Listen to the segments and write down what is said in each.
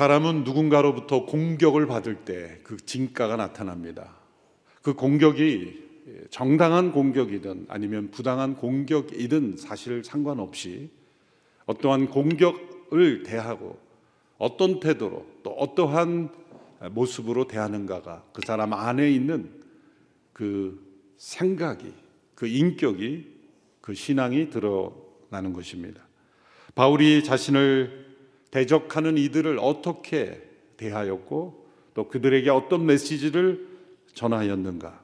사람은 누군가로부터 공격을 받을 때 그 진가가 나타납니다. 그 공격이 정당한 공격이든 아니면 부당한 공격이든 사실 상관없이 어떠한 공격을 대하고 어떤 태도로 또 어떠한 모습으로 대하는가가 그 사람 안에 있는 그 생각이 그 인격이 그 신앙이 드러나는 것입니다. 바울이 자신을 대적하는 이들을 어떻게 대하였고 또 그들에게 어떤 메시지를 전하였는가.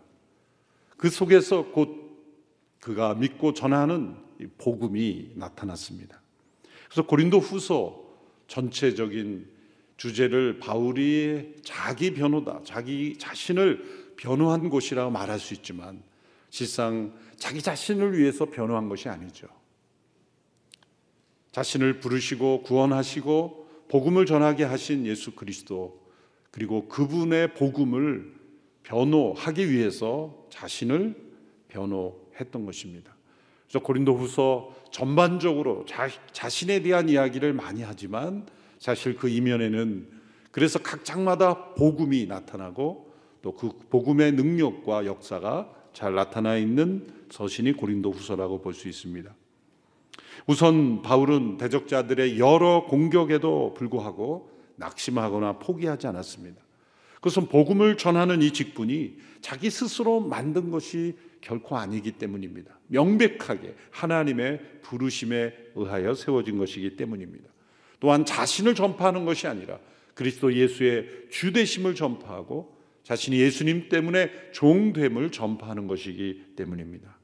그 속에서 곧 그가 믿고 전하는 복음이 나타났습니다. 그래서 고린도 후서 전체적인 주제를 바울이 자기 변호다, 자기 자신을 변호한 곳이라고 말할 수 있지만 실상 자기 자신을 위해서 변호한 것이 아니죠. 자신을 부르시고 구원하시고 복음을 전하게 하신 예수 그리스도 그리고 그분의 복음을 변호하기 위해서 자신을 변호했던 것입니다. 그래서 고린도후서 전반적으로 자, 자신에 대한 이야기를 많이 하지만 사실 그 이면에는 그래서 각 장마다 복음이 나타나고 또 그 복음의 능력과 역사가 잘 나타나 있는 서신이 고린도후서라고 볼 수 있습니다. 우선 바울은 대적자들의 여러 공격에도 불구하고 낙심하거나 포기하지 않았습니다. 그것은 복음을 전하는 이 직분이 자기 스스로 만든 것이 결코 아니기 때문입니다. 명백하게 하나님의 부르심에 의하여 세워진 것이기 때문입니다. 또한 자신을 전파하는 것이 아니라 그리스도 예수의 주되심을 전파하고 자신이 예수님 때문에 종됨을 전파하는 것이기 때문입니다.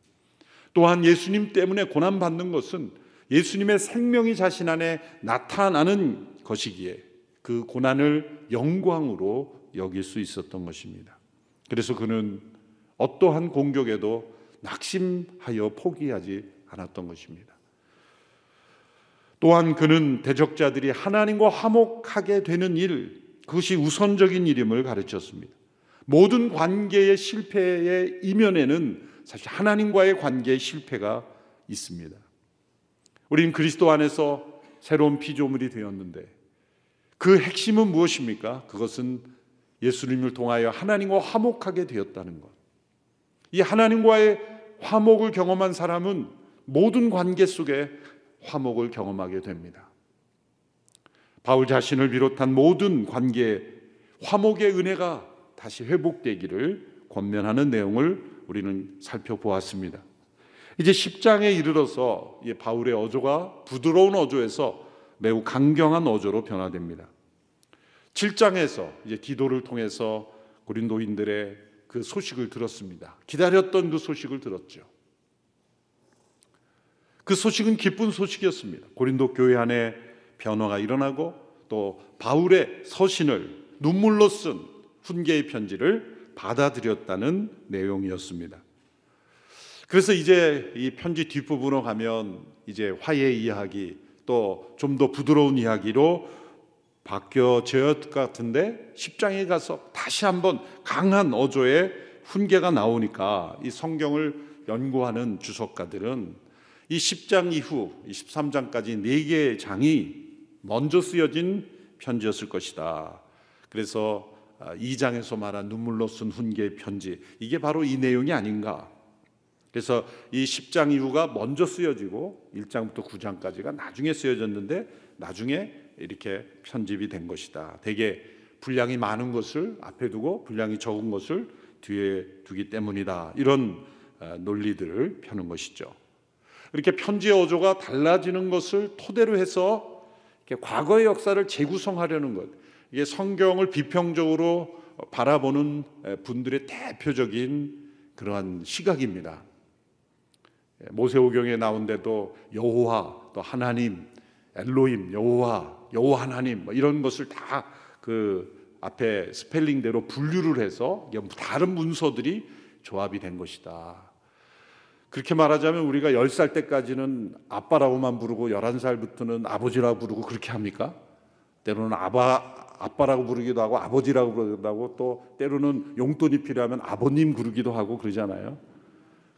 또한 예수님 때문에 고난받는 것은 예수님의 생명이 자신 안에 나타나는 것이기에 그 고난을 영광으로 여길 수 있었던 것입니다. 그래서 그는 어떠한 공격에도 낙심하여 포기하지 않았던 것입니다. 또한 그는 대적자들이 하나님과 화목하게 되는 일, 그것이 우선적인 일임을 가르쳤습니다. 모든 관계의 실패의 이면에는 사실 하나님과의 관계의 실패가 있습니다. 우리는 그리스도 안에서 새로운 피조물이 되었는데 그 핵심은 무엇입니까? 그것은 예수님을 통하여 하나님과 화목하게 되었다는 것. 이 하나님과의 화목을 경험한 사람은 모든 관계 속에 화목을 경험하게 됩니다. 바울 자신을 비롯한 모든 관계에 화목의 은혜가 다시 회복되기를 권면하는 내용을 우리는 살펴보았습니다. 이제 10장에 이르러서 바울의 어조가 부드러운 어조에서 매우 강경한 어조로 변화됩니다. 7장에서 이제 기도를 통해서 고린도인들의 그 소식을 들었습니다. 기다렸던 그 소식을 들었죠. 그 소식은 기쁜 소식이었습니다. 고린도 교회 안에 변화가 일어나고 또 바울의 서신을 눈물로 쓴 훈계의 편지를 받아들였다는 내용이었습니다. 그래서 이제 이 편지 뒷부분으로 가면 이제 화해 이야기 또 좀 더 부드러운 이야기로 바뀌어져야 것 같은데 10장에 가서 다시 한번 강한 어조의 훈계가 나오니까 이 성경을 연구하는 주석가들은 이 10장 이후 13장까지 네 개의 장이 먼저 쓰여진 편지였을 것이다. 그래서 2장에서 아, 말한 눈물로 쓴 훈계의 편지 이게 바로 이 내용이 아닌가. 그래서 이 10장 이후가 먼저 쓰여지고 1장부터 9장까지가 나중에 쓰여졌는데 나중에 이렇게 편집이 된 것이다. 대개 분량이 많은 것을 앞에 두고 분량이 적은 것을 뒤에 두기 때문이다. 이런 아, 논리들을 펴는 것이죠. 이렇게 편지의 어조가 달라지는 것을 토대로 해서 과거의 역사를 재구성하려는 것. 이게 성경을 비평적으로 바라보는 분들의 대표적인 그러한 시각입니다. 모세오경에 나온데도 여호와 또 하나님 엘로임 여호와 여호와 하나님 뭐 이런 것을 다 그 앞에 스펠링대로 분류를 해서 다른 문서들이 조합이 된 것이다. 그렇게 말하자면 우리가 10살 때까지는 아빠라고만 부르고 11살부터는 아버지라고 부르고 그렇게 합니까? 때로는 아바 아빠라고 부르기도 하고 아버지라고 부르기도 하고 또 때로는 용돈이 필요하면 아버님 부르기도 하고 그러잖아요.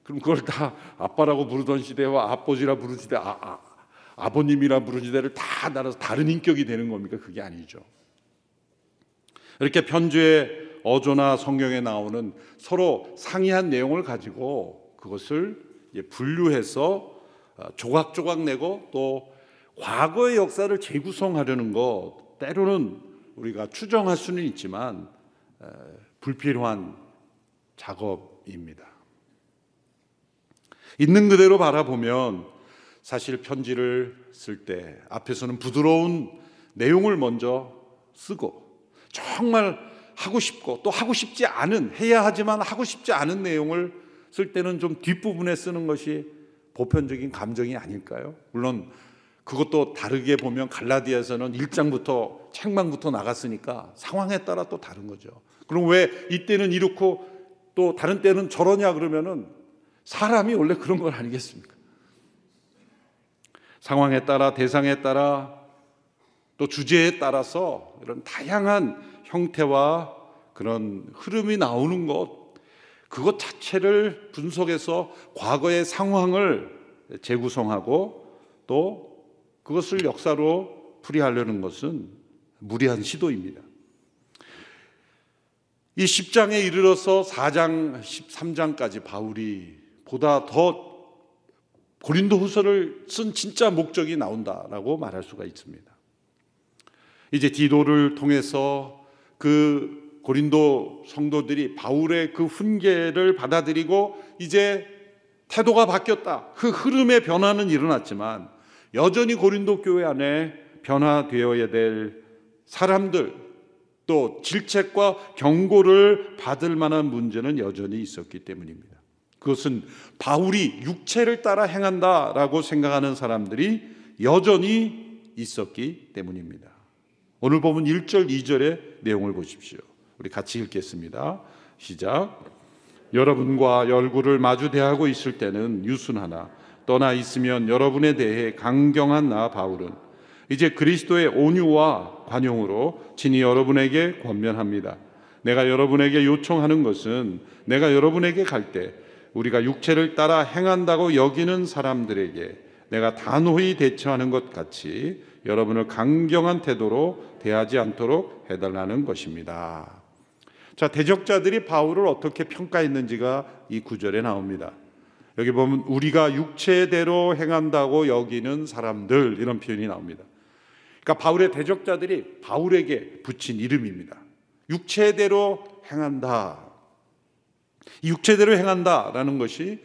그럼 그걸 다 아빠라고 부르던 시대와 아버지라 부르는 시대, 아, 아, 아버님이라 부르는 시대를 다 나눠서 다른 인격이 되는 겁니까? 그게 아니죠. 이렇게 편지의 어조나 성경에 나오는 서로 상이한 내용을 가지고 그것을 분류해서 어, 조각조각 내고 또 과거의 역사를 재구성하려는 것 때로는 우리가 추정할 수는 있지만 불필요한 작업입니다. 있는 그대로 바라보면 사실 편지를 쓸 때 앞에서는 부드러운 내용을 먼저 쓰고 정말 하고 싶고 또 하고 싶지 않은 해야 하지만 하고 싶지 않은 내용을 쓸 때는 좀 뒷부분에 쓰는 것이 보편적인 감정이 아닐까요? 물론 그것도 다르게 보면 갈라디아에서는 1장부터 책망부터 나갔으니까 상황에 따라 또 다른 거죠. 그럼 왜 이때는 이렇고 또 다른 때는 저러냐 그러면은 사람이 원래 그런 걸 아니겠습니까? 상황에 따라 대상에 따라 또 주제에 따라서 이런 다양한 형태와 그런 흐름이 나오는 것 그것 자체를 분석해서 과거의 상황을 재구성하고 또 그것을 역사로 풀이하려는 것은 무리한 시도입니다. 이 10장에 이르러서 4장, 13장까지 바울이 보다 더 고린도 후서를 쓴 진짜 목적이 나온다라고 말할 수가 있습니다. 이제 디도를 통해서 그 고린도 성도들이 바울의 그 훈계를 받아들이고 이제 태도가 바뀌었다. 그 흐름의 변화는 일어났지만 여전히 고린도 교회 안에 변화되어야 될 사람들 또 질책과 경고를 받을 만한 문제는 여전히 있었기 때문입니다. 그것은 바울이 육체를 따라 행한다라고 생각하는 사람들이 여전히 있었기 때문입니다. 오늘 보면 1절, 2절의 내용을 보십시오. 우리 같이 읽겠습니다. 시작. 여러분과 얼굴을 마주 대하고 있을 때는 유순하나 떠나 있으면 여러분에 대해 강경한 나 바울은 이제 그리스도의 온유와 관용으로 친히 여러분에게 권면합니다. 내가 여러분에게 요청하는 것은 내가 여러분에게 갈 때 우리가 육체를 따라 행한다고 여기는 사람들에게 내가 단호히 대처하는 것 같이 여러분을 강경한 태도로 대하지 않도록 해달라는 것입니다. 자, 대적자들이 바울을 어떻게 평가했는지가 이 구절에 나옵니다. 여기 보면 우리가 육체대로 행한다고 여기는 사람들 이런 표현이 나옵니다. 그러니까 바울의 대적자들이 바울에게 붙인 이름입니다. 육체대로 행한다. 육체대로 행한다라는 것이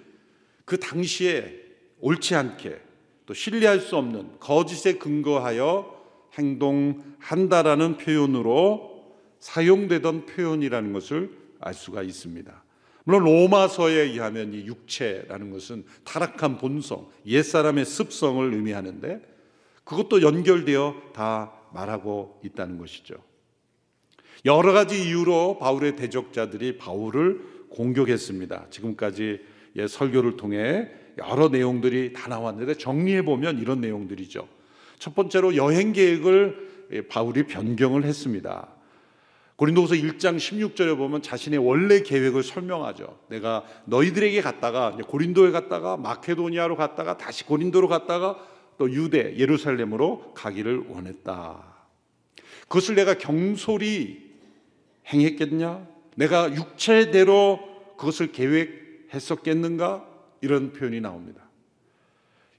그 당시에 옳지 않게 또 신뢰할 수 없는 거짓에 근거하여 행동한다라는 표현으로 사용되던 표현이라는 것을 알 수가 있습니다. 물론 로마서에 의하면 이 육체라는 것은 타락한 본성, 옛사람의 습성을 의미하는데 그것도 연결되어 다 말하고 있다는 것이죠. 여러 가지 이유로 바울의 대적자들이 바울을 공격했습니다. 지금까지 설교를 통해 여러 내용들이 다 나왔는데 정리해 보면 이런 내용들이죠. 첫 번째로 여행 계획을 바울이 변경을 했습니다. 고린도후서 1장 16절에 보면 자신의 원래 계획을 설명하죠. 내가 너희들에게 갔다가 고린도에 갔다가 마케도니아로 갔다가 다시 고린도로 갔다가 또 유대 예루살렘으로 가기를 원했다. 그것을 내가 경솔히 행했겠냐? 내가 육체대로 그것을 계획했었겠는가? 이런 표현이 나옵니다.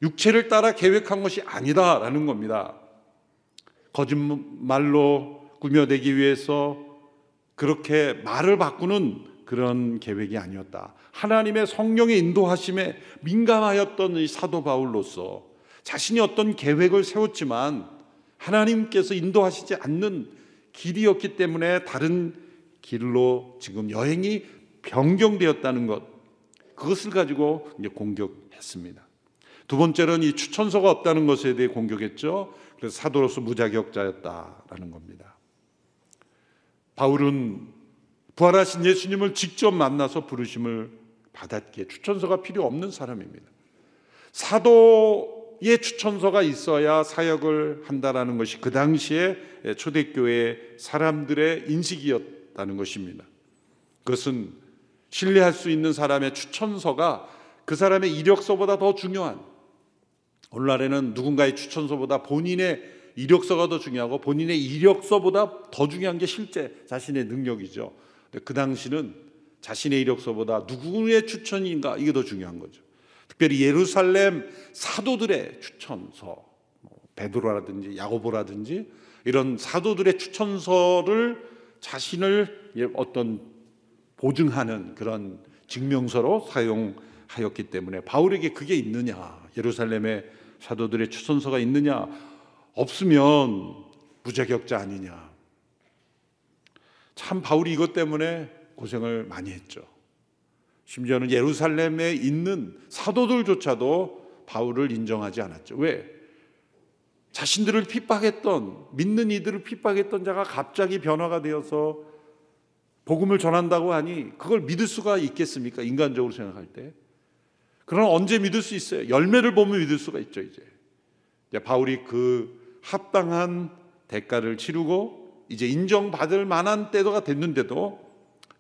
육체를 따라 계획한 것이 아니다라는 겁니다. 거짓말로 꾸며내기 위해서 그렇게 말을 바꾸는 그런 계획이 아니었다. 하나님의 성령의 인도하심에 민감하였던 이 사도 바울로서 자신이 어떤 계획을 세웠지만 하나님께서 인도하시지 않는 길이었기 때문에 다른 길로 지금 여행이 변경되었다는 것 그것을 가지고 이제 공격했습니다. 두 번째로는 이 추천서가 없다는 것에 대해 공격했죠. 그래서 사도로서 무자격자였다라는 겁니다. 바울은 부활하신 예수님을 직접 만나서 부르심을 받았기에 추천서가 필요 없는 사람입니다. 사도의 추천서가 있어야 사역을 한다라는 것이 그 당시에 초대교회 사람들의 인식이었다는 것입니다. 그것은 신뢰할 수 있는 사람의 추천서가 그 사람의 이력서보다 더 중요한 오늘날에는 누군가의 추천서보다 본인의 이력서가 더 중요하고 본인의 이력서보다 더 중요한 게 실제 자신의 능력이죠. 그 당시는 자신의 이력서보다 누구의 추천인가 이게 더 중요한 거죠. 특별히 예루살렘 사도들의 추천서, 뭐 베드로라든지 야고보라든지 이런 사도들의 추천서를 자신을 어떤 보증하는 그런 증명서로 사용하였기 때문에 바울에게 그게 있느냐? 예루살렘의 사도들의 추천서가 있느냐? 없으면 무자격자 아니냐? 참 바울이 이것 때문에 고생을 많이 했죠. 심지어는 예루살렘에 있는 사도들조차도 바울을 인정하지 않았죠. 왜? 자신들을 핍박했던 믿는 이들을 핍박했던 자가 갑자기 변화가 되어서 복음을 전한다고 하니 그걸 믿을 수가 있겠습니까? 인간적으로 생각할 때. 그러나 언제 믿을 수 있어요? 열매를 보면 믿을 수가 있죠, 이제. 이제 바울이 그 합당한 대가를 치르고 이제 인정받을 만한 때가 됐는데도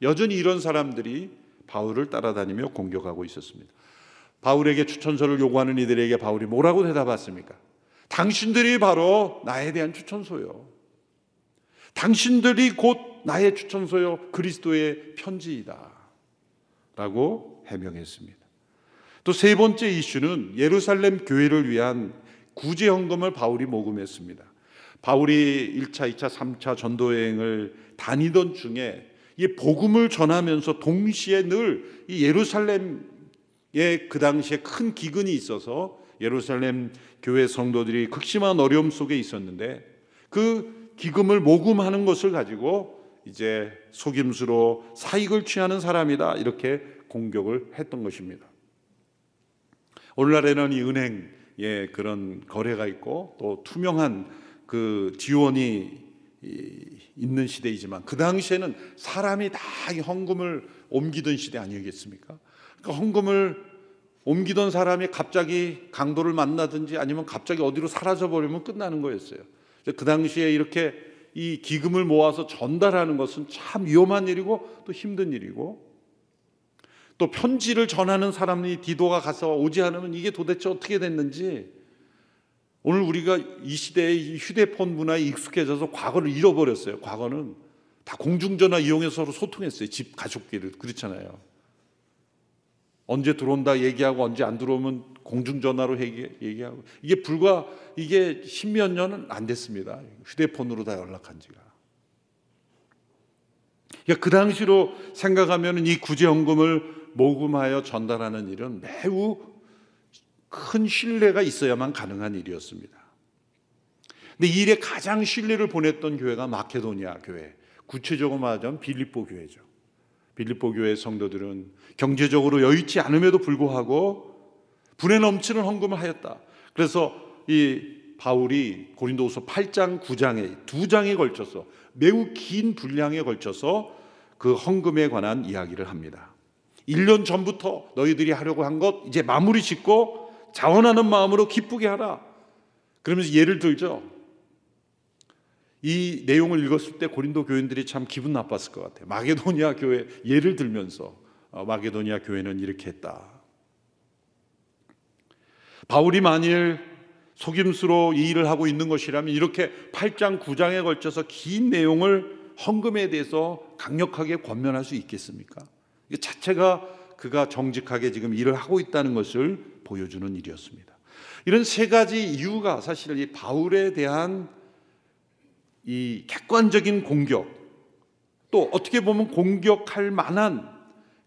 여전히 이런 사람들이 바울을 따라다니며 공격하고 있었습니다. 바울에게 추천서를 요구하는 이들에게 바울이 뭐라고 대답했습니까? 당신들이 바로 나에 대한 추천서요. 당신들이 곧 나의 추천서요. 그리스도의 편지이다. 라고 해명했습니다. 또 세 번째 이슈는 예루살렘 교회를 위한 구제 헌금을 바울이 모금했습니다. 바울이 1차, 2차, 3차 전도 여행을 다니던 중에 이 복음을 전하면서 동시에 늘 이 예루살렘에 그 당시에 큰 기근이 있어서 예루살렘 교회 성도들이 극심한 어려움 속에 있었는데 그 기금을 모금하는 것을 가지고 이제 속임수로 사익을 취하는 사람이다 이렇게 공격을 했던 것입니다. 오늘날에는 이 은행 에 그런 거래가 있고 또 투명한 그 지원이 있는 시대이지만 그 당시에는 사람이 다 헌금을 옮기던 시대 아니겠습니까? 그러니까 헌금을 옮기던 사람이 갑자기 강도를 만나든지 아니면 갑자기 어디로 사라져 버리면 끝나는 거였어요. 그 당시에 이렇게 이 기금을 모아서 전달하는 것은 참 위험한 일이고 또 힘든 일이고 또 편지를 전하는 사람이 디도가 가서 오지 않으면 이게 도대체 어떻게 됐는지 오늘 우리가 이 시대의 휴대폰 문화에 익숙해져서 과거를 잃어버렸어요. 과거는 다 공중전화 이용해서 서로 소통했어요. 집 가족끼리 그렇잖아요. 언제 들어온다 얘기하고 언제 안 들어오면 공중전화로 얘기, 하고 이게 불과 이게 십몇 년은 안 됐습니다. 휴대폰으로 다 연락한 지가. 그러니까 그 당시로 생각하면 이 구제연금을 모금하여 전달하는 일은 매우 큰 신뢰가 있어야만 가능한 일이었습니다. 근데 이 일에 가장 신뢰를 보냈던 교회가 마케도니아 교회, 구체적으로 말하자면 빌립보 교회죠. 빌립보 교회 성도들은 경제적으로 여의치 않음에도 불구하고 분에 넘치는 헌금을 하였다. 그래서 이 바울이 고린도후서 8장, 9장에 두 장에 걸쳐서 매우 긴 분량에 걸쳐서 그 헌금에 관한 이야기를 합니다. 1년 전부터 너희들이 하려고 한 것 이제 마무리 짓고 자원하는 마음으로 기쁘게 하라. 그러면서 예를 들죠. 이 내용을 읽었을 때 고린도 교인들이 참 기분 나빴을 것 같아요. 마게도니아 교회 예를 들면서 어, 마게도니아 교회는 이렇게 했다. 바울이 만일 속임수로 이 일을 하고 있는 것이라면 이렇게 8장 9장에 걸쳐서 긴 내용을 헌금에 대해서 강력하게 권면할 수 있겠습니까? 이 자체가 그가 정직하게 지금 일을 하고 있다는 것을 보여주는 일이었습니다. 이런 세 가지 이유가 사실 이 바울에 대한 이 객관적인 공격 또 어떻게 보면 공격할 만한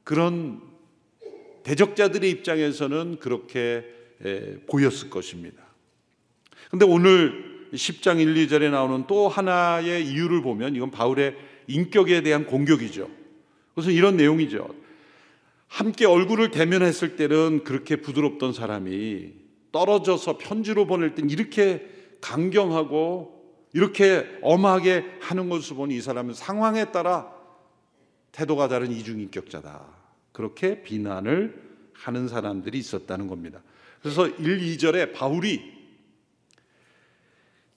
그런 대적자들의 입장에서는 그렇게 보였을 것입니다. 근데 오늘 10장 1, 2절에 나오는 또 하나의 이유를 보면 이건 바울의 인격에 대한 공격이죠. 그래서 이런 내용이죠. 함께 얼굴을 대면했을 때는 그렇게 부드럽던 사람이 떨어져서 편지로 보낼 땐 이렇게 강경하고 이렇게 엄하게 하는 것을 보니 이 사람은 상황에 따라 태도가 다른 이중인격자다. 그렇게 비난을 하는 사람들이 있었다는 겁니다. 그래서 1, 2절에 바울이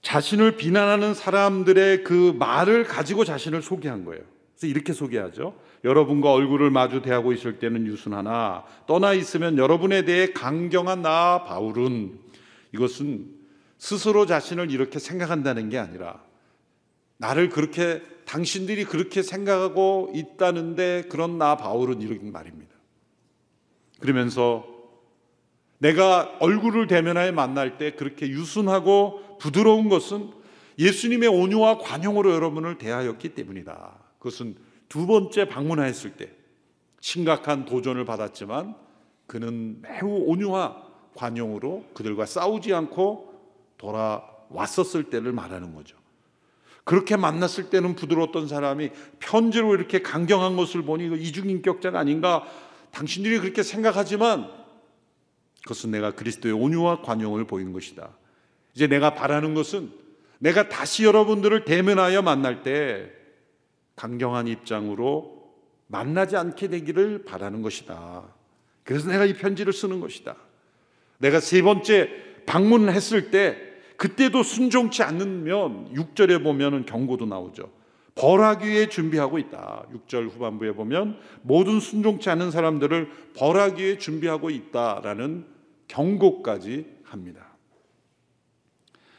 자신을 비난하는 사람들의 그 말을 가지고 자신을 소개한 거예요. 그래서 이렇게 소개하죠. 여러분과 얼굴을 마주 대하고 있을 때는 유순하나 떠나 있으면 여러분에 대해 강경한 나 바울은 이것은 스스로 자신을 이렇게 생각한다는 게 아니라 나를 그렇게 당신들이 그렇게 생각하고 있다는데 그런 나 바울은 이런 말입니다. 그러면서 내가 얼굴을 대면하여 만날 때 그렇게 유순하고 부드러운 것은 예수님의 온유와 관용으로 여러분을 대하였기 때문이다. 그것은 두 번째 방문하였을 때 심각한 도전을 받았지만 그는 매우 온유와 관용으로 그들과 싸우지 않고 돌아왔었을 때를 말하는 거죠. 그렇게 만났을 때는 부드러웠던 사람이 편지로 이렇게 강경한 것을 보니 이중인격자가 아닌가 당신들이 그렇게 생각하지만 그것은 내가 그리스도의 온유와 관용을 보이는 것이다. 이제 내가 바라는 것은 내가 다시 여러분들을 대면하여 만날 때 강경한 입장으로 만나지 않게 되기를 바라는 것이다. 그래서 내가 이 편지를 쓰는 것이다. 내가 세 번째 방문했을 때 그때도 순종치 않으면 6절에 보면은 경고도 나오죠. 벌하기 위해 준비하고 있다. 6절 후반부에 보면 모든 순종치 않은 사람들을 벌하기 위해 준비하고 있다라는 경고까지 합니다.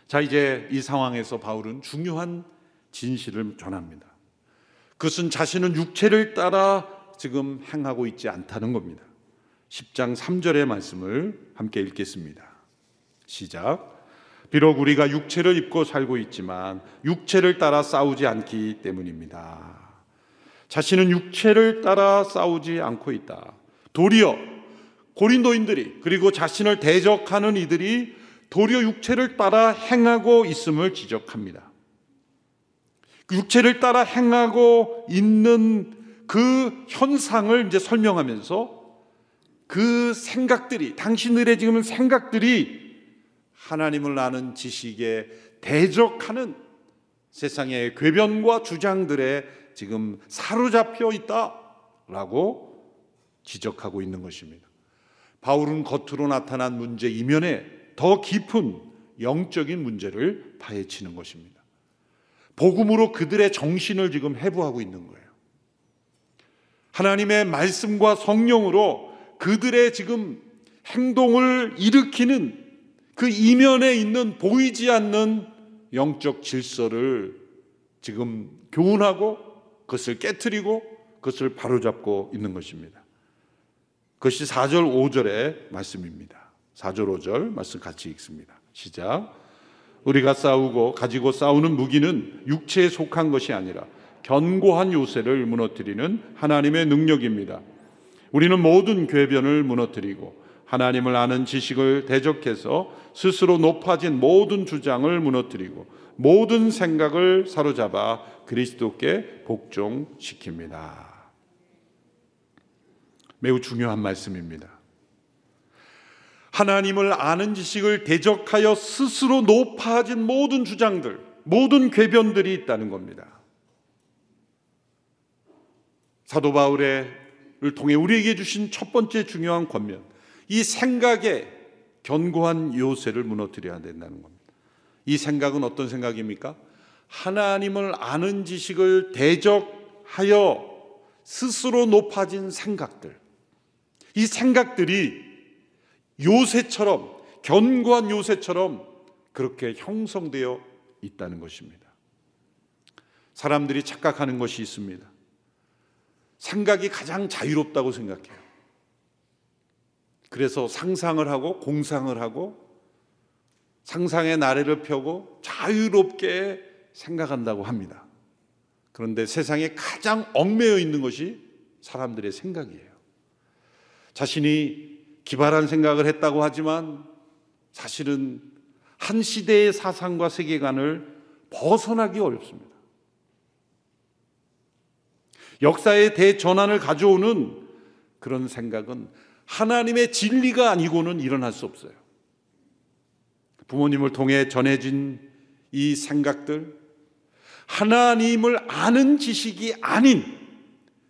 자, 이제 이 상황에서 바울은 중요한 진실을 전합니다. 그것은 자신은 육체를 따라 지금 행하고 있지 않다는 겁니다. 10장 3절의 말씀을 함께 읽겠습니다. 시작. 비록 우리가 육체를 입고 살고 있지만 육체를 따라 싸우지 않기 때문입니다. 자신은 육체를 따라 싸우지 않고 있다. 도리어 고린도인들이 그리고 자신을 대적하는 이들이 도리어 육체를 따라 행하고 있음을 지적합니다. 그 육체를 따라 행하고 있는 그 현상을 이제 설명하면서 그 생각들이 당신들의 지금 생각들이 하나님을 아는 지식에 대적하는 세상의 궤변과 주장들에 지금 사로잡혀 있다라고 지적하고 있는 것입니다. 바울은 겉으로 나타난 문제 이면에 더 깊은 영적인 문제를 파헤치는 것입니다. 복음으로 그들의 정신을 지금 해부하고 있는 거예요. 하나님의 말씀과 성령으로 그들의 지금 행동을 일으키는 그 이면에 있는 보이지 않는 영적 질서를 지금 교훈하고 그것을 깨뜨리고 그것을 바로잡고 있는 것입니다. 그것이 4절 5절의 말씀입니다. 4절 5절 말씀 같이 읽습니다. 시작. 우리가 싸우고 가지고 싸우는 무기는 육체에 속한 것이 아니라 견고한 요새를 무너뜨리는 하나님의 능력입니다. 우리는 모든 궤변을 무너뜨리고 하나님을 아는 지식을 대적해서 스스로 높아진 모든 주장을 무너뜨리고 모든 생각을 사로잡아 그리스도께 복종시킵니다. 매우 중요한 말씀입니다. 하나님을 아는 지식을 대적하여 스스로 높아진 모든 주장들, 모든 궤변들이 있다는 겁니다. 사도 바울을 통해 우리에게 주신 첫 번째 중요한 권면, 이 생각의 견고한 요새를 무너뜨려야 된다는 겁니다. 이 생각은 어떤 생각입니까? 하나님을 아는 지식을 대적하여 스스로 높아진 생각들. 이 생각들이 요새처럼, 견고한 요새처럼 그렇게 형성되어 있다는 것입니다. 사람들이 착각하는 것이 있습니다. 생각이 가장 자유롭다고 생각해요. 그래서 상상을 하고 공상을 하고 상상의 나래를 펴고 자유롭게 생각한다고 합니다. 그런데 세상에 가장 얽매여 있는 것이 사람들의 생각이에요. 자신이 기발한 생각을 했다고 하지만 사실은 한 시대의 사상과 세계관을 벗어나기 어렵습니다. 역사의 대전환을 가져오는 그런 생각은 하나님의 진리가 아니고는 일어날 수 없어요. 부모님을 통해 전해진 이 생각들, 하나님을 아는 지식이 아닌,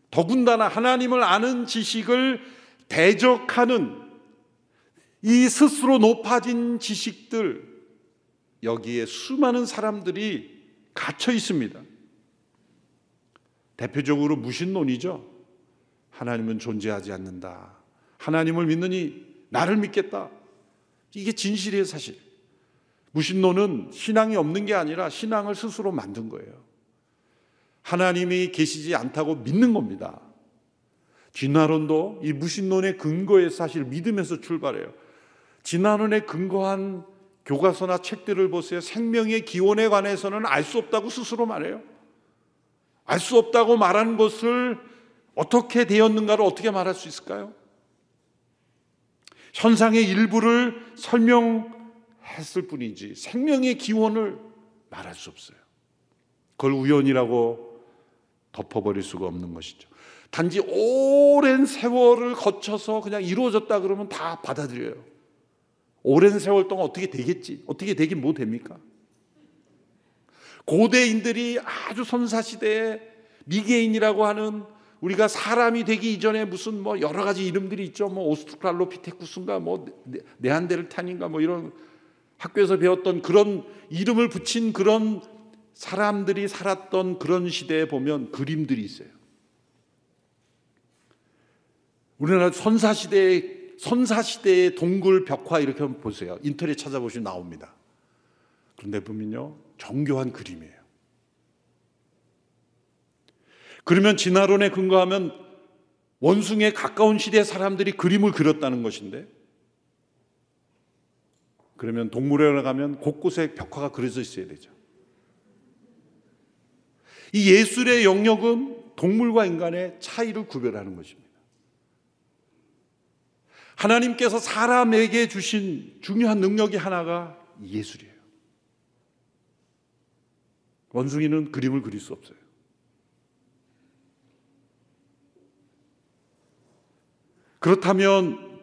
더군다나 하나님을 아는 지식을 대적하는 이 스스로 높아진 지식들, 여기에 수많은 사람들이 갇혀 있습니다. 대표적으로 무신론이죠. 하나님은 존재하지 않는다. 하나님을 믿느니 나를 믿겠다. 이게 진실이에요, 사실. 무신론은 신앙이 없는 게 아니라 신앙을 스스로 만든 거예요. 하나님이 계시지 않다고 믿는 겁니다. 진화론도 이 무신론의 근거에 사실 믿음에서 출발해요. 진화론에 근거한 교과서나 책들을 보세요. 생명의 기원에 관해서는 알 수 없다고 스스로 말해요. 알 수 없다고 말한 것을 어떻게 되었는가를 어떻게 말할 수 있을까요? 현상의 일부를 설명했을 뿐이지 생명의 기원을 말할 수 없어요. 그걸 우연이라고 덮어버릴 수가 없는 것이죠. 단지 오랜 세월을 거쳐서 그냥 이루어졌다 그러면 다 받아들여요. 오랜 세월 동안 어떻게 되겠지? 어떻게 되긴 뭐 됩니까? 고대인들이 아주 선사시대에 미개인이라고 하는 우리가 사람이 되기 이전에 무슨 뭐 여러 가지 이름들이 있죠. 뭐 오스트랄로피테쿠스인가 뭐 네안데르탄인가 뭐 이런 학교에서 배웠던 그런 이름을 붙인 그런 사람들이 살았던 그런 시대에 보면 그림들이 있어요. 우리나라 선사 시대에 선사 시대의 동굴 벽화 이렇게 한번 보세요. 인터넷 찾아보시면 나옵니다. 그런데 보면요 정교한 그림이에요. 그러면 진화론에 근거하면 원숭이에 가까운 시대 사람들이 그림을 그렸다는 것인데 그러면 동물원에 가면 곳곳에 벽화가 그려져 있어야 되죠. 이 예술의 영역은 동물과 인간의 차이를 구별하는 것입니다. 하나님께서 사람에게 주신 중요한 능력이 하나가 예술이에요. 원숭이는 그림을 그릴 수 없어요. 그렇다면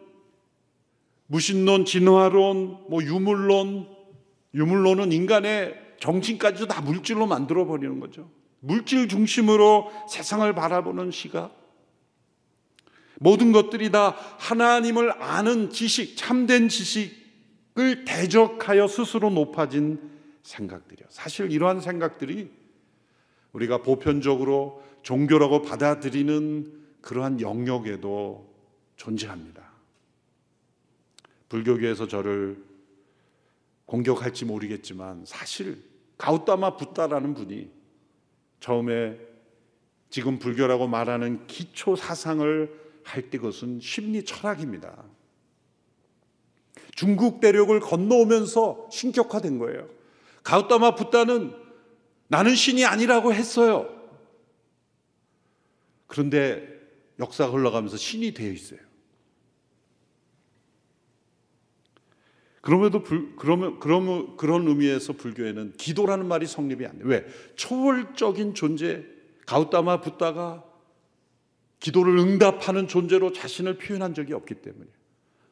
무신론, 진화론, 뭐 유물론, 유물론은 인간의 정신까지도 다 물질로 만들어 버리는 거죠. 물질 중심으로 세상을 바라보는 시각. 모든 것들이 다 하나님을 아는 지식, 참된 지식을 대적하여 스스로 높아진 생각들이요. 사실 이러한 생각들이 우리가 보편적으로 종교라고 받아들이는 그러한 영역에도 존재합니다. 불교계에서 저를 공격할지 모르겠지만 사실 가우타마 붓다라는 분이 처음에 지금 불교라고 말하는 기초 사상을 할때 그것은 심리 철학입니다. 중국 대륙을 건너오면서 신격화된 거예요. 가우타마 붓다는 나는 신이 아니라고 했어요. 그런데 역사가 흘러가면서 신이 되어 있어요. 그럼에도 불, 그러면, 그러면 그런 의미에서 불교에는 기도라는 말이 성립이 안 돼. 왜? 초월적인 존재 가우타마 붓다가 기도를 응답하는 존재로 자신을 표현한 적이 없기 때문에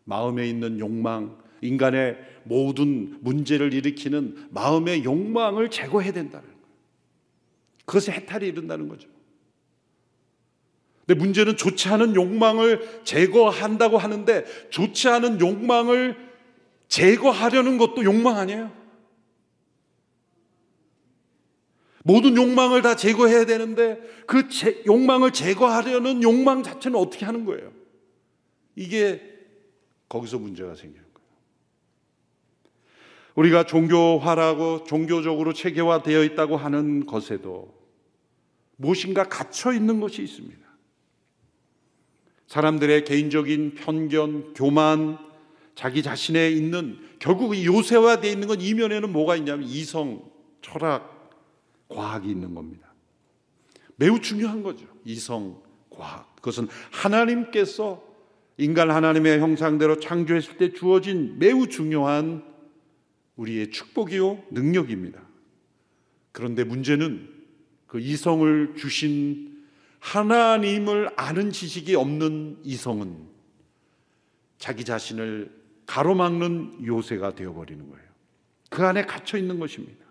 마음에 있는 욕망, 인간의 모든 문제를 일으키는 마음의 욕망을 제거해야 된다는 거예요. 그것에 해탈이 이른다는 거죠. 근데 문제는 좋지 않은 욕망을 제거한다고 하는데 좋지 않은 욕망을 제거하려는 것도 욕망 아니에요? 모든 욕망을 다 제거해야 되는데 그 제, 욕망을 제거하려는 욕망 자체는 어떻게 하는 거예요? 이게 거기서 문제가 거예요. 우리가 종교화라고 종교적으로 체계화되어 있다고 하는 것에도 무엇인가 갇혀 있는 것이 있습니다. 사람들의 개인적인 편견, 교만, 자기 자신에 있는 결국 요새화되어 있는 건 이면에는 뭐가 있냐면 이성, 철학, 과학이 있는 겁니다. 매우 중요한 거죠. 이성, 과학. 그것은 하나님께서 인간 하나님의 형상대로 창조했을 때 주어진 매우 중요한 우리의 축복이요 능력입니다. 그런데 문제는 그 이성을 주신 하나님을 아는 지식이 없는 이성은 자기 자신을 가로막는 요새가 되어버리는 거예요. 그 안에 갇혀 있는 것입니다.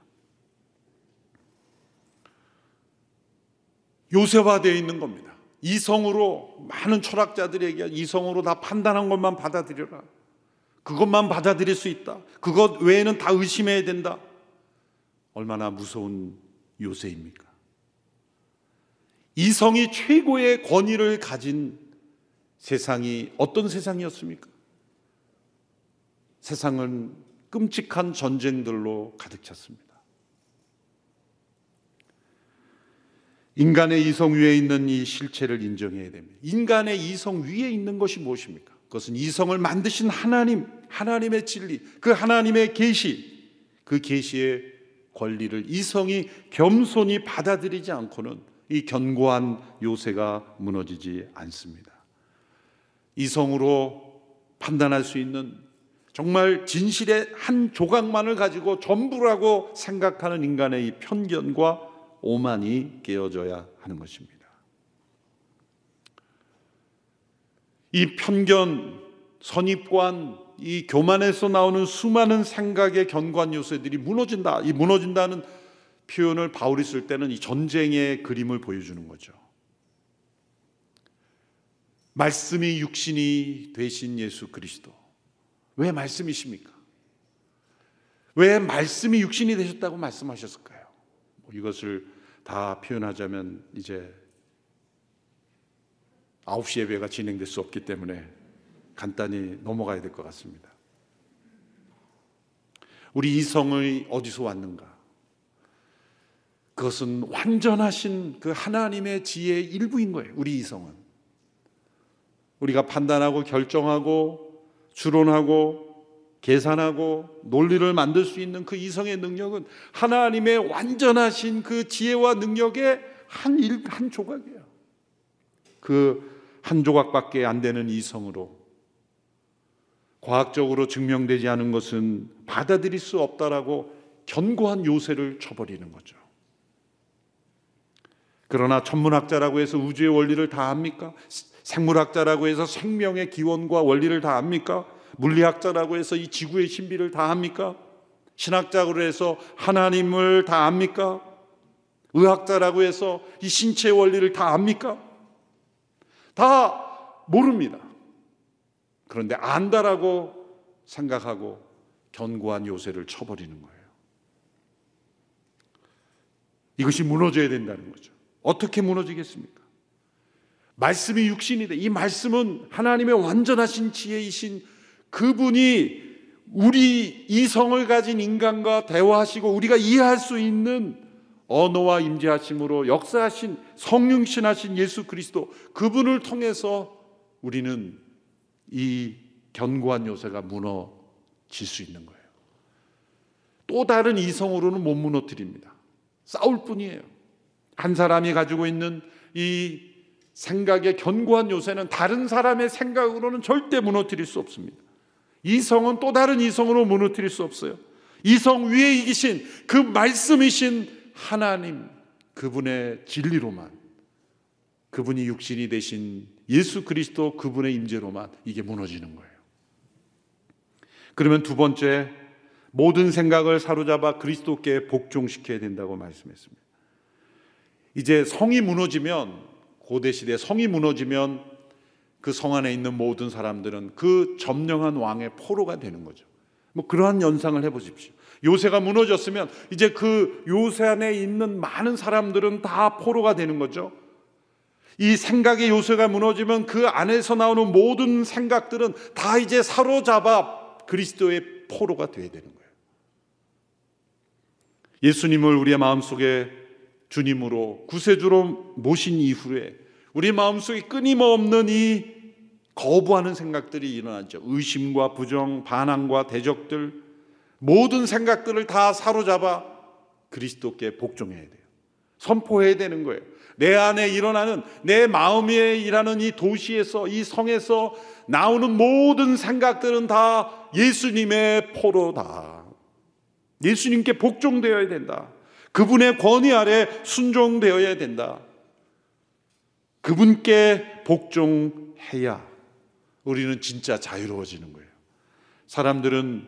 요새화되어 있는 겁니다. 이성으로 많은 철학자들이 얘기 이성으로 다 판단한 것만 받아들여라. 그것만 받아들일 수 있다. 그것 외에는 다 의심해야 된다. 얼마나 무서운 요새입니까? 이성이 최고의 권위를 가진 세상이 어떤 세상이었습니까? 세상은 끔찍한 전쟁들로 가득 찼습니다. 인간의 이성 위에 있는 이 실체를 인정해야 됩니다. 인간의 이성 위에 있는 것이 무엇입니까? 그것은 이성을 만드신 하나님, 하나님의 진리, 그 하나님의 계시, 그 계시의 권리를 이성이 겸손히 받아들이지 않고는 이 견고한 요새가 무너지지 않습니다. 이성으로 판단할 수 있는 정말 진실의 한 조각만을 가지고 전부라고 생각하는 인간의 이 편견과 오만이 깨어져야 하는 것입니다. 이 편견, 선입관, 이 교만에서 나오는 수많은 생각의 견고한 요소들이 무너진다. 이 무너진다는 표현을 바울이 쓸 때는 이 전쟁의 그림을 보여주는 거죠. 말씀이 육신이 되신 예수 그리스도. 왜 말씀이십니까? 왜 말씀이 육신이 되셨다고 말씀하셨을까요? 뭐 이것을 다 표현하자면 이제 9시 예배가 진행될 수 없기 때문에 간단히 넘어가야 될 것 같습니다. 우리 이성의 어디서 왔는가? 그것은 완전하신 그 하나님의 지혜의 일부인 거예요. 우리 이성은. 우리가 판단하고 결정하고 추론하고 계산하고 논리를 만들 수 있는 그 이성의 능력은 하나님의 완전하신 그 지혜와 능력의 한 일, 한 조각이에요. 그 한 조각밖에 안 되는 이성으로 과학적으로 증명되지 않은 것은 받아들일 수 없다라고 견고한 요새를 쳐버리는 거죠. 그러나 천문학자라고 해서 우주의 원리를 다 압니까? 생물학자라고 해서 생명의 기원과 원리를 다 압니까? 물리학자라고 해서 이 지구의 신비를 다 합니까? 신학자로 해서 하나님을 다 압니까? 의학자라고 해서 이 신체 원리를 다 압니까? 다 모릅니다. 그런데 안다라고 생각하고 견고한 요새를 쳐버리는 거예요. 이것이 무너져야 된다는 거죠. 어떻게 무너지겠습니까? 말씀이 육신이 돼. 이 말씀은 하나님의 완전하신 지혜이신 그분이 우리 이성을 가진 인간과 대화하시고 우리가 이해할 수 있는 언어와 임재하심으로 역사하신 성령신하신 예수 그리스도 그분을 통해서 우리는 이 견고한 요새가 무너질 수 있는 거예요. 또 다른 이성으로는 못 무너뜨립니다. 싸울 뿐이에요. 한 사람이 가지고 있는 이 생각의 견고한 요새는 다른 사람의 생각으로는 절대 무너뜨릴 수 없습니다. 이성은 또 다른 이성으로 무너뜨릴 수 없어요. 이성 위에 이기신 그 말씀이신 하나님 그분의 진리로만 그분이 육신이 되신 예수 그리스도 그분의 임재로만 이게 무너지는 거예요. 그러면 두 번째 모든 생각을 사로잡아 그리스도께 복종시켜야 된다고 말씀했습니다. 이제 성이 무너지면 고대 시대 성이 무너지면 그 성 안에 있는 모든 사람들은 그 점령한 왕의 포로가 되는 거죠. 뭐 그러한 연상을 해보십시오. 요새가 무너졌으면 이제 그 요새 안에 있는 많은 사람들은 다 포로가 되는 거죠. 이 생각의 요새가 무너지면 그 안에서 나오는 모든 생각들은 다 이제 사로잡아 그리스도의 포로가 되어야 되는 거예요. 예수님을 우리의 마음속에 주님으로 구세주로 모신 이후에 우리 마음속에 끊임없는 이 거부하는 생각들이 일어나죠. 의심과 부정, 반항과 대적들 모든 생각들을 다 사로잡아 그리스도께 복종해야 돼요. 선포해야 되는 거예요. 내 안에 일어나는 내 마음에 일하는 이 도시에서 이 성에서 나오는 모든 생각들은 다 예수님의 포로다. 예수님께 복종되어야 된다. 그분의 권위 아래 순종되어야 된다. 그분께 복종해야 우리는 진짜 자유로워지는 거예요. 사람들은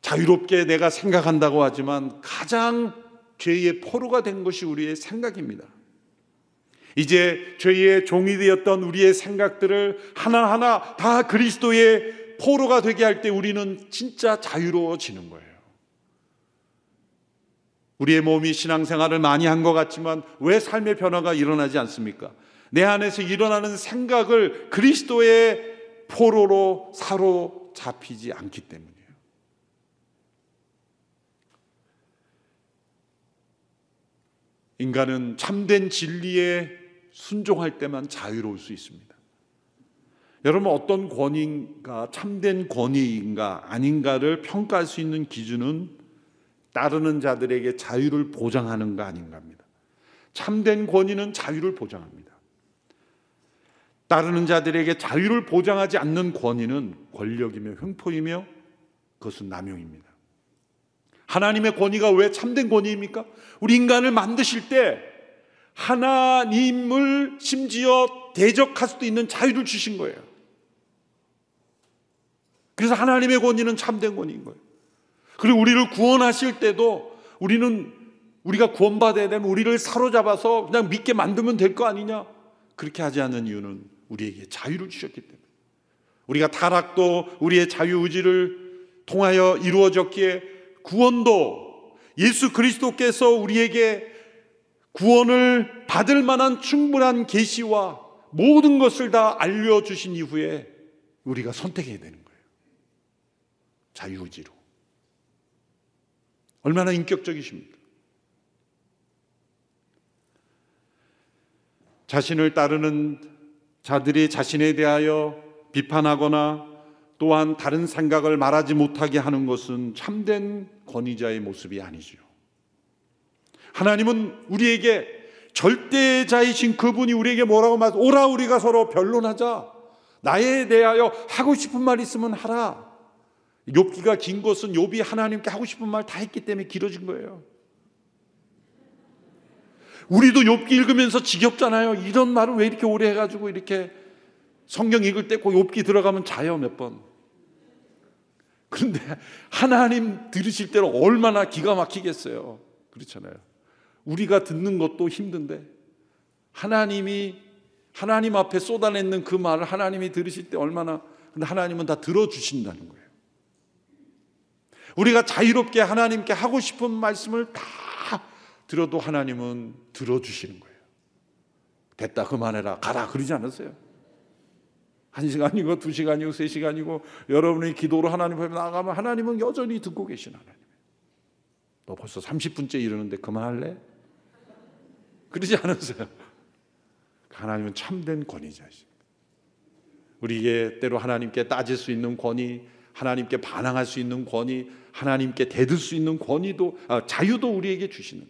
자유롭게 내가 생각한다고 하지만 가장 죄의 포로가 된 것이 우리의 생각입니다. 이제 죄의 종이 되었던 우리의 생각들을 하나하나 다 그리스도의 포로가 되게 할 때 우리는 진짜 자유로워지는 거예요. 우리의 몸이 신앙생활을 많이 한 것 같지만 왜 삶의 변화가 일어나지 않습니까? 내 안에서 일어나는 생각을 그리스도의 포로로 사로잡히지 않기 때문이에요. 인간은 참된 진리에 순종할 때만 자유로울 수 있습니다. 여러분 어떤 권위인가 참된 권위인가 아닌가를 평가할 수 있는 기준은 따르는 자들에게 자유를 보장하는가 아닌가입니다. 참된 권위는 자유를 보장합니다. 따르는 자들에게 자유를 보장하지 않는 권위는 권력이며 횡포이며 그것은 남용입니다. 하나님의 권위가 왜 참된 권위입니까? 우리 인간을 만드실 때 하나님을 심지어 대적할 수도 있는 자유를 주신 거예요. 그래서 하나님의 권위는 참된 권위인 거예요. 그리고 우리를 구원하실 때도 우리는 우리가 구원받아야 되면 우리를 사로잡아서 그냥 믿게 만들면 될 거 아니냐? 그렇게 하지 않는 이유는 우리에게 자유를 주셨기 때문에. 우리가 타락도 우리의 자유 의지를 통하여 이루어졌기에 구원도 예수 그리스도께서 우리에게 구원을 받을 만한 충분한 계시와 모든 것을 다 알려 주신 이후에 우리가 선택해야 되는 거예요. 자유 의지로. 얼마나 인격적이십니까? 자신을 따르는 자들이 자신에 대하여 비판하거나 또한 다른 생각을 말하지 못하게 하는 것은 참된 권위자의 모습이 아니죠. 하나님은 우리에게 절대자이신 그분이 우리에게 뭐라고 말 오라 우리가 서로 변론하자. 나에 대하여 하고 싶은 말 있으면 하라. 욥기가 긴 것은 욥이 하나님께 하고 싶은 말 다 했기 때문에 길어진 거예요. 우리도 욥기 읽으면서 지겹잖아요. 이런 말을 왜 이렇게 오래 해가지고 이렇게 성경 읽을 때 꼭 욥기 들어가면 자요 몇 번. 그런데 하나님 들으실 때는 얼마나 기가 막히겠어요. 그렇잖아요. 우리가 듣는 것도 힘든데 하나님이 하나님 앞에 쏟아내는 그 말을 하나님이 들으실 때 얼마나 근데 하나님은 다 들어주신다는 거예요. 우리가 자유롭게 하나님께 하고 싶은 말씀을 다 들어도 하나님은 들어주시는 거예요. 됐다 그만해라 가라 그러지 않았어요. 한 시간이고 두 시간이고 세 시간이고 여러분의 기도로 하나님 앞에 나가면 하나님은 여전히 듣고 계신 하나님. 너 벌써 30분째 이러는데 그만할래? 그러지 않으세요. 하나님은 참된 권위자이십니다. 우리에게 때로 하나님께 따질 수 있는 권위, 하나님께 반항할 수 있는 권위, 하나님께 대들 수 있는 권위도 아, 자유도 우리에게 주시는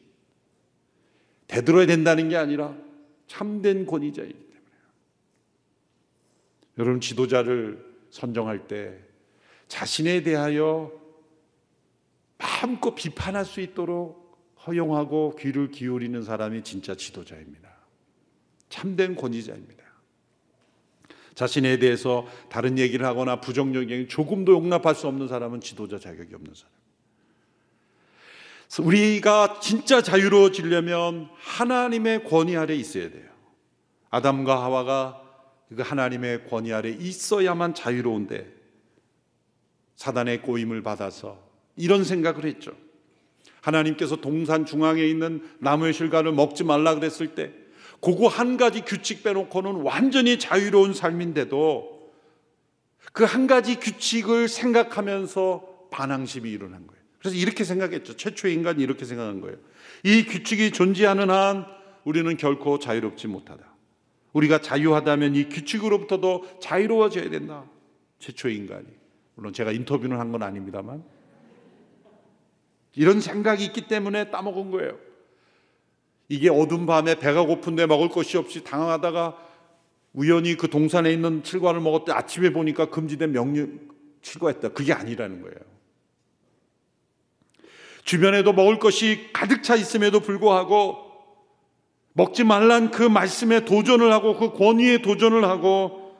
대들어야 된다는 게 아니라 참된 권위자이기 때문에 여러분 지도자를 선정할 때 자신에 대하여 마음껏 비판할 수 있도록 허용하고 귀를 기울이는 사람이 진짜 지도자입니다. 참된 권위자입니다. 자신에 대해서 다른 얘기를 하거나 부정적 얘기 조금도 용납할 수 없는 사람은 지도자 자격이 없는 사람. 우리가 진짜 자유로워지려면 하나님의 권위 아래 있어야 돼요. 아담과 하와가 그 하나님의 권위 아래 있어야만 자유로운데 사단의 꼬임을 받아서 이런 생각을 했죠. 하나님께서 동산 중앙에 있는 나무의 실과를 먹지 말라 그랬을 때 그거 한 가지 규칙 빼놓고는 완전히 자유로운 삶인데도 그 한 가지 규칙을 생각하면서 반항심이 일어난 거예요. 그래서 이렇게 생각했죠. 최초의 인간이 이렇게 생각한 거예요. 이 규칙이 존재하는 한 우리는 결코 자유롭지 못하다. 우리가 자유하다면 이 규칙으로부터도 자유로워져야 된다. 최초의 인간이. 물론 제가 인터뷰는 한 건 아닙니다만. 이런 생각이 있기 때문에 따먹은 거예요. 이게 어두운 밤에 배가 고픈데 먹을 것이 없이 당황하다가 우연히 그 동산에 있는 칠과를 먹었대 아침에 보니까 금지된 명령 칠과했다. 그게 아니라는 거예요. 주변에도 먹을 것이 가득 차 있음에도 불구하고 먹지 말란 그 말씀에 도전을 하고 그 권위에 도전을 하고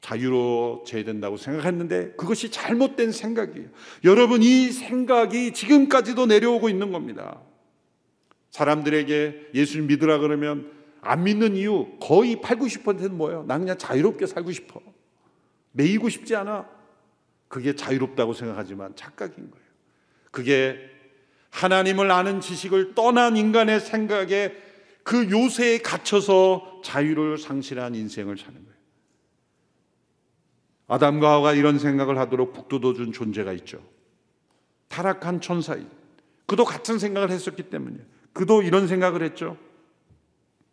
자유로워져야 된다고 생각했는데 그것이 잘못된 생각이에요. 여러분 이 생각이 지금까지도 내려오고 있는 겁니다. 사람들에게 예수님 믿으라 그러면 안 믿는 이유 거의 8, 90%는 뭐예요? 나 그냥 자유롭게 살고 싶어. 매이고 싶지 않아. 그게 자유롭다고 생각하지만 착각인 거예요. 그게 하나님을 아는 지식을 떠난 인간의 생각에 그 요새에 갇혀서 자유를 상실한 인생을 사는 거예요. 아담과 하와가 이런 생각을 하도록 북돋워준 존재가 있죠. 타락한 천사인. 그도 같은 생각을 했었기 때문이에요. 그도 이런 생각을 했죠.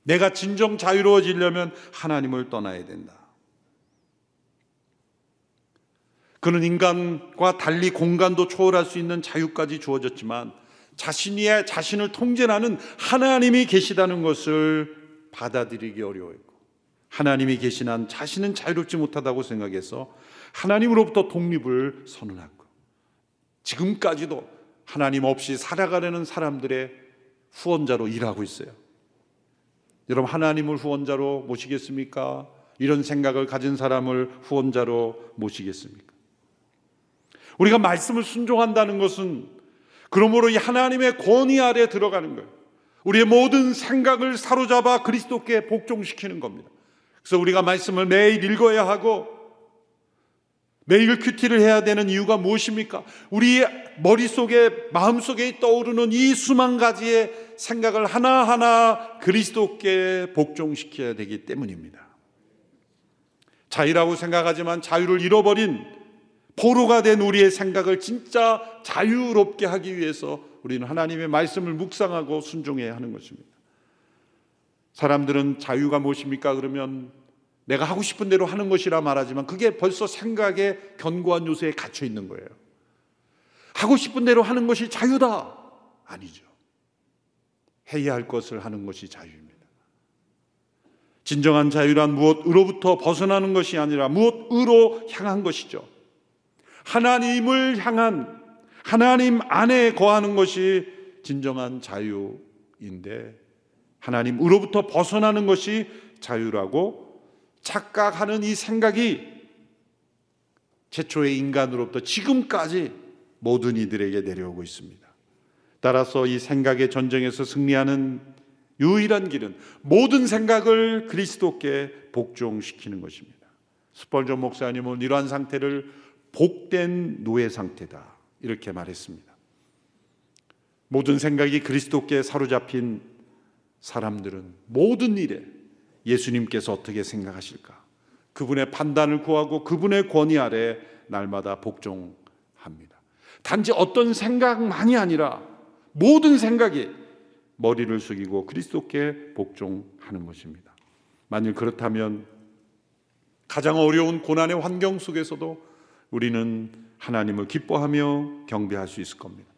내가 진정 자유로워지려면 하나님을 떠나야 된다. 그는 인간과 달리 공간도 초월할 수 있는 자유까지 주어졌지만 자신이 자신을 통제하는 하나님이 계시다는 것을 받아들이기 어려워했고 하나님이 계신 한 자신은 자유롭지 못하다고 생각해서 하나님으로부터 독립을 선언하고 지금까지도 하나님 없이 살아가려는 사람들의 후원자로 일하고 있어요. 여러분 하나님을 후원자로 모시겠습니까? 이런 생각을 가진 사람을 후원자로 모시겠습니까? 우리가 말씀을 순종한다는 것은 그러므로 이 하나님의 권위 아래 들어가는 거예요. 우리의 모든 생각을 사로잡아 그리스도께 복종시키는 겁니다. 그래서 우리가 말씀을 매일 읽어야 하고 매일 큐티를 해야 되는 이유가 무엇입니까? 우리 머릿속에 마음속에 떠오르는 이 수만 가지의 생각을 하나하나 그리스도께 복종시켜야 되기 때문입니다. 자유라고 생각하지만 자유를 잃어버린 포로가 된 우리의 생각을 진짜 자유롭게 하기 위해서 우리는 하나님의 말씀을 묵상하고 순종해야 하는 것입니다. 사람들은 자유가 무엇입니까? 그러면 내가 하고 싶은 대로 하는 것이라 말하지만 그게 벌써 생각의 견고한 요소에 갇혀 있는 거예요. 하고 싶은 대로 하는 것이 자유다. 아니죠. 해야 할 것을 하는 것이 자유입니다. 진정한 자유란 무엇으로부터 벗어나는 것이 아니라 무엇으로 향한 것이죠. 하나님을 향한 하나님 안에 거하는 것이 진정한 자유인데 하나님으로부터 벗어나는 것이 자유라고 착각하는 이 생각이 최초의 인간으로부터 지금까지 모든 이들에게 내려오고 있습니다. 따라서 이 생각의 전쟁에서 승리하는 유일한 길은 모든 생각을 그리스도께 복종시키는 것입니다. 스펄전 목사님은 이러한 상태를 복된 노예 상태다. 이렇게 말했습니다. 모든 생각이 그리스도께 사로잡힌 사람들은 모든 일에 예수님께서 어떻게 생각하실까? 그분의 판단을 구하고 그분의 권위 아래 날마다 복종합니다. 단지 어떤 생각만이 아니라 모든 생각이 머리를 숙이고 그리스도께 복종하는 것입니다. 만일 그렇다면 가장 어려운 고난의 환경 속에서도 우리는 하나님을 기뻐하며 경배할 수 있을 겁니다.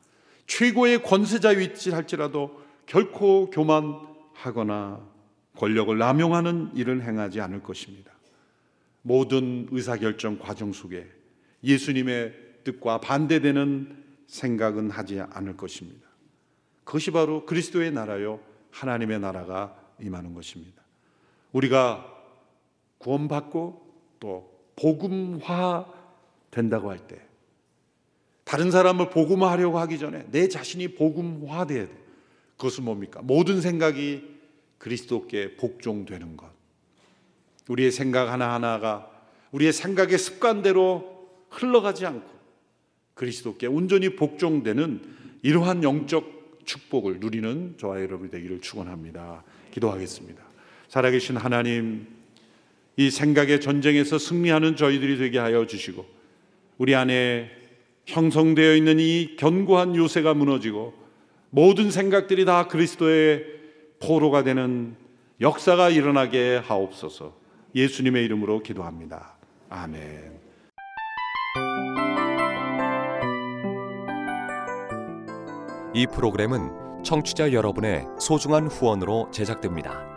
최고의 권세자 위치할지라도 결코 교만하거나 권력을 남용하는 일을 행하지 않을 것입니다. 모든 의사결정 과정 속에 예수님의 뜻과 반대되는 생각은 하지 않을 것입니다. 그것이 바로 그리스도의 나라요, 하나님의 나라가 임하는 것입니다. 우리가 구원받고 또 복음화 된다고 할 때, 다른 사람을 복음화하려고 하기 전에 내 자신이 복음화돼야 돼. 그것은 뭡니까? 모든 생각이 그리스도께 복종되는 것. 우리의 생각 하나하나가 우리의 생각의 습관대로 흘러가지 않고 그리스도께 온전히 복종되는 이러한 영적 축복을 누리는 저와 여러분이 되기를 축원합니다. 기도하겠습니다. 살아계신 하나님, 이 생각의 전쟁에서 승리하는 저희들이 되게 하여 주시고 우리 안에 형성되어 있는 이 견고한 요새가 무너지고 모든 생각들이 다 그리스도의 포로가 되는 역사가 일어나게 하옵소서. 예수님의 이름으로 기도합니다. 아멘. 이 프로그램은 청취자 여러분의 소중한 후원으로 제작됩니다.